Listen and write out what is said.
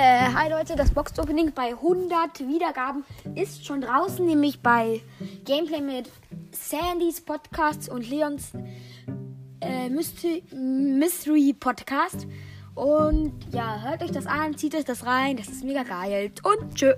Äh, hi Leute, das Box Opening bei 100 Wiedergaben ist schon draußen, nämlich bei Gameplay mit Sandys Podcast und Leons äh, Mystery, Mystery Podcast. Und ja, hört euch das an, zieht euch das rein, das ist mega geil. Und tschö.